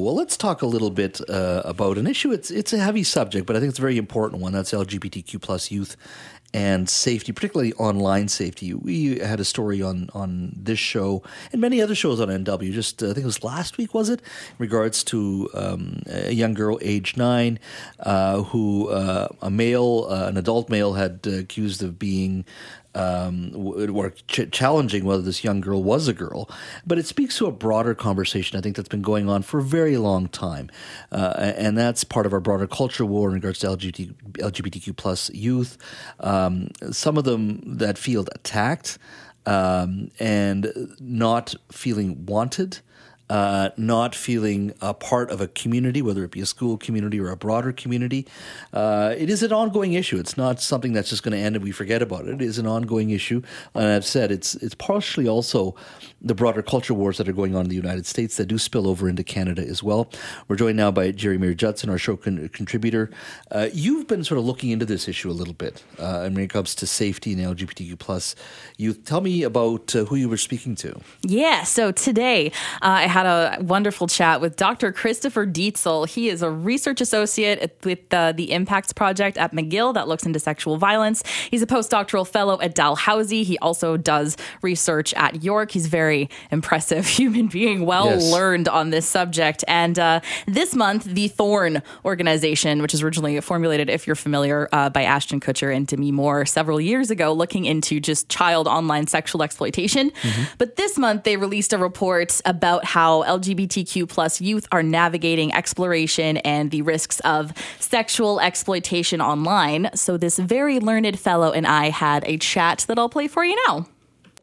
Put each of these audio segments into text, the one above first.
Well, let's talk a little bit uh, about an issue. It's it's a heavy subject, but I think it's a very important one. That's LGBTQ plus youth and safety, particularly online safety. We had a story on on this show and many other shows on NW. Just uh, I think it was last week, was it? In regards to um, a young girl, age nine, uh, who uh, a male, uh, an adult male, had uh, accused of being um, or ch- challenging whether this young girl was a girl, but it speaks to a broader conversation I think that's been going on for a very long time, uh, and that's part of our broader culture war in regards to LGBT, LGBTQ plus youth. Um, some of them that feel attacked um, and not feeling wanted uh, not feeling a part of a community, whether it be a school community or a broader community. Uh, it is an ongoing issue. It's not something that's just going to end and we forget about it. It is an ongoing issue, and I've said it's it's partially also the broader culture wars that are going on in the United States that do spill over into Canada as well. We're joined now by Geri Mayer-Judson, our show con- contributor. Uh, you've been sort of looking into this issue a little bit when it comes to safety and LGBTQ plus youth. Tell me about uh, who you were speaking to. Yeah, so today uh, I had a wonderful chat with Dr. Christopher Dietzel. He is a research associate with uh, the iMPACTS Project at McGill that looks into sexual violence. He's a postdoctoral fellow at Dalhousie. He also does research at York. He's very impressive human being, well yes. learned on this subject. And uh, this month, the Thorn organization, which was originally formulated, if you're familiar, uh, by Ashton Kutcher and Demi Moore several years ago, looking into just child online sexual exploitation. Mm-hmm. But this month, they released a report about how how LGBTQ plus youth are navigating exploration and the risks of sexual exploitation online. So this very learned fellow and I had a chat that I'll play for you now.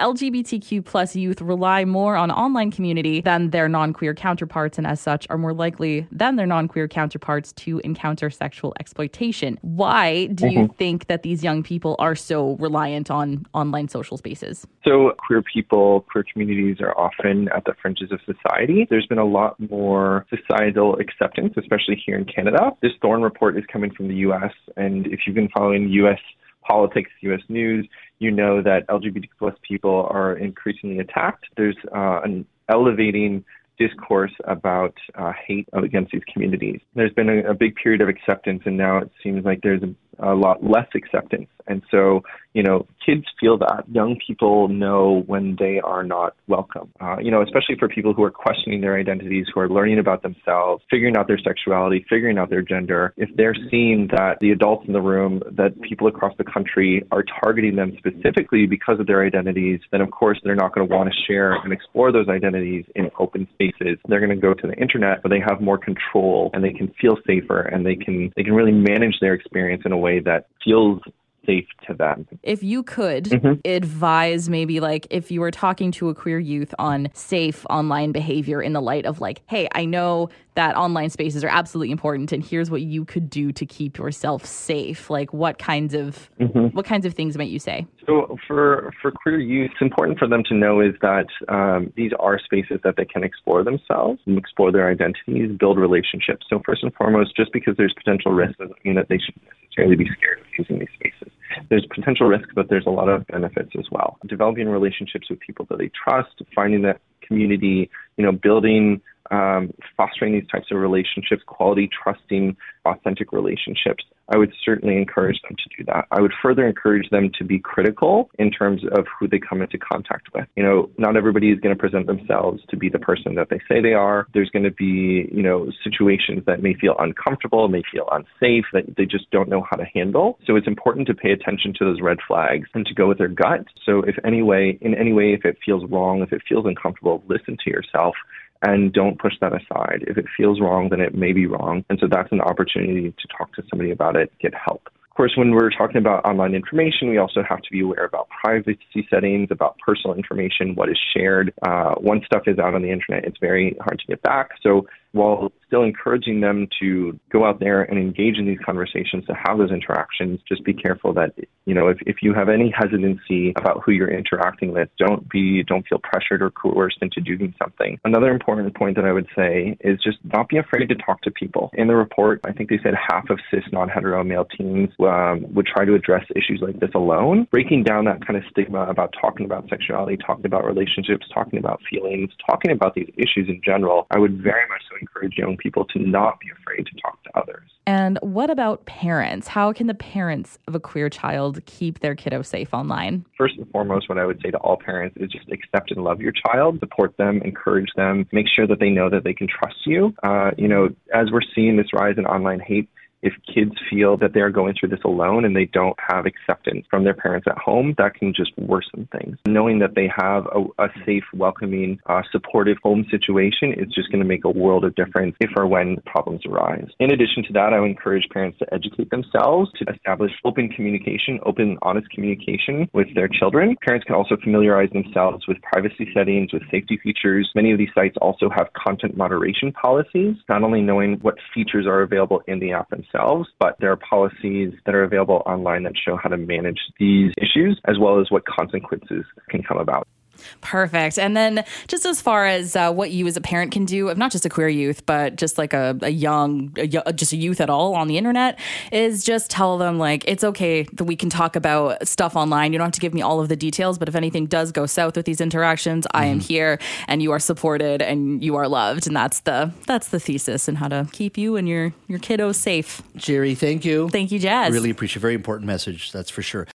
LGBTQ plus youth rely more on online community than their non-queer counterparts and as such are more likely than their non-queer counterparts to encounter sexual exploitation. Why do mm-hmm. you think that these young people are so reliant on online social spaces? So queer people, queer communities are often at the fringes of society. There's been a lot more societal acceptance, especially here in Canada. This Thorn report is coming from the US and if you've been following US politics, U.S. news, you know that LGBT plus people are increasingly attacked. There's uh, an elevating discourse about uh, hate against these communities. There's been a, a, big period of acceptance, and now it seems like there's a a lot less acceptance. And so, you know, kids feel that. Young people know when they are not welcome. Uh, you know, especially for people who are questioning their identities, who are learning about themselves, figuring out their sexuality, figuring out their gender. If they're seeing that the adults in the room, that people across the country are targeting them specifically because of their identities, then of course they're not going to want to share and explore those identities in open spaces. They're going to go to the internet where they have more control and they can feel safer and they can they can really manage their experience in a way that feels safe to them. If you could mm-hmm. advise maybe like if you were talking to a queer youth on safe online behavior in the light of like, hey, I know that online spaces are absolutely important and here's what you could do to keep yourself safe. Like what kinds of mm-hmm. what kinds of things might you say? So for for queer youth, it's important for them to know is that um, these are spaces that they can explore themselves and explore their identities, build relationships. So first and foremost, just because there's potential risk doesn't mean that they should necessarily be scared of using these spaces there's potential risk, but there's a lot of benefits as well. Developing relationships with people that they trust, finding that community, you know, building um, fostering these types of relationships, quality, trusting, authentic relationships, I would certainly encourage them to do that. I would further encourage them to be critical in terms of who they come into contact with. You know, not everybody is going to present themselves to be the person that they say they are. There's going to be, you know, situations that may feel uncomfortable, may feel unsafe, that they just don't know how to handle. So it's important to pay attention to those red flags and to go with their gut. So if any way, in any way, if it feels wrong, if it feels uncomfortable, listen to yourself and don't push that aside. If it feels wrong, then it may be wrong. And so that's an opportunity to talk to somebody about it, get help. Of course, when we're talking about online information, we also have to be aware about privacy settings, about personal information, what is shared. Uh, once stuff is out on the internet, it's very hard to get back. So while still encouraging them to go out there and engage in these conversations, to have those interactions. Just be careful that, you know, if, if you have any hesitancy about who you're interacting with, don't be, don't feel pressured or coerced into doing something. Another important point that I would say is just not be afraid to talk to people. In the report, I think they said half of cis non-hetero male teens um, would try to address issues like this alone. Breaking down that kind of stigma about talking about sexuality, talking about relationships, talking about feelings, talking about these issues in general, I would very much so encourage young people to not be afraid to talk to others. And what about parents? How can the parents of a queer child keep their kiddo safe online? First and foremost, what I would say to all parents is just accept and love your child, support them, encourage them, make sure that they know that they can trust you. Uh, you know, as we're seeing this rise in online hate, if kids feel that they're going through this alone and they don't have acceptance from their parents at home, that can just worsen things. Knowing that they have a, a safe, welcoming, uh, supportive home situation is just going to make a world of difference if or when problems arise. In addition to that, I would encourage parents to educate themselves, to establish open communication, open, honest communication with their children. Parents can also familiarize themselves with privacy settings, with safety features. Many of these sites also have content moderation policies, not only knowing what features are available in the app themselves themselves, but there are policies that are available online that show how to manage these issues as well as what consequences can come about. Perfect. And then, just as far as uh, what you as a parent can do of not just a queer youth, but just like a, a young, a, just a youth at all on the internet, is just tell them like it's okay that we can talk about stuff online. You don't have to give me all of the details, but if anything does go south with these interactions, mm-hmm. I am mm-hmm. here, and you are supported, and you are loved, and that's the that's the thesis and how to keep you and your your kiddos safe. Geri, thank you. Thank you, Jazz. Really appreciate. Very important message. That's for sure.